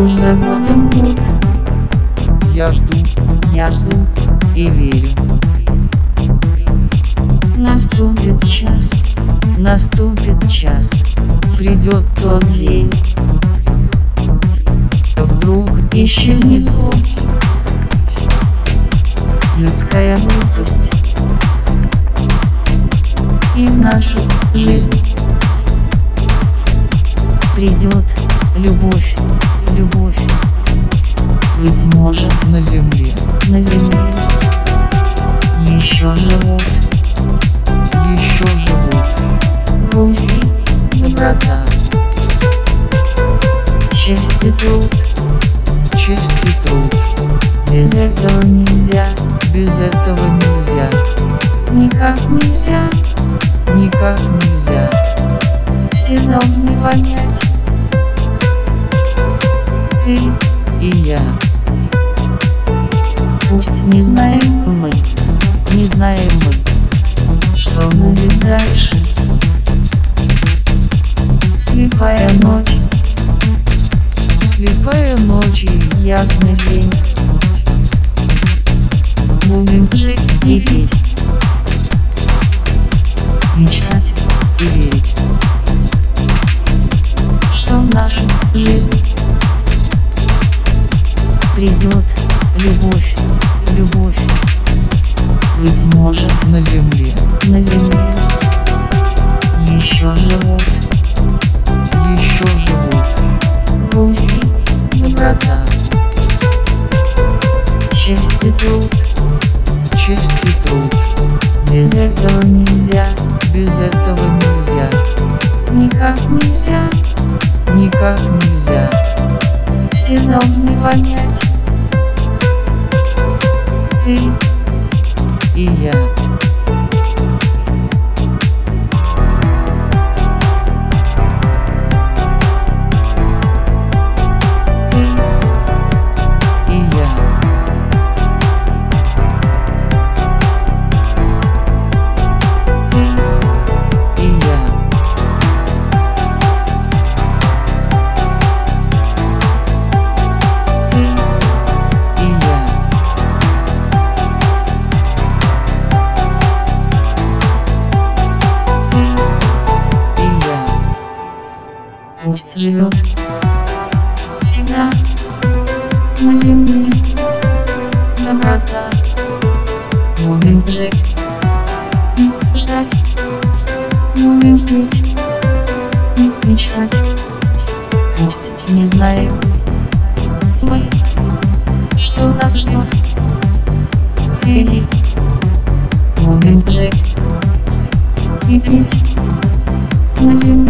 Уж за годом год Я жду. Я жду и верю. Наступит час, Наступит час. Придет тот день Вдруг исчезнет зло. Людская глупость И в нашу жизнь Придет любовь, может на земле. На земле. Еще живут Еще живут грусти, Доброта, честь и труд. Честь и труд. Без этого нельзя, Без этого нельзя. Никак нельзя. Никак нельзя. Все должны понять. Ты, И я пусть не знаем мы Не знаем мы Что будет дальше. Слепая ночь, Слепая ночь и ясный день. Будем жить и петь Мечтать, и верить. Что в нашу жизнь Придет любовь, любовь. Быть может На земле. На земле. Еще живут Еще живут грусти, Доброта, честь и труд. Честь и труд. Без этого нельзя, Без этого нельзя. Никак нельзя. Никак нельзя. Все должны понять Ты, пусть живет Всегда. На земле Доброта Будем жить. Ждать. Будем петь. И мечтать Пусть не знаем мы Что нас ждет впереди. Будем жить. И петь. На земле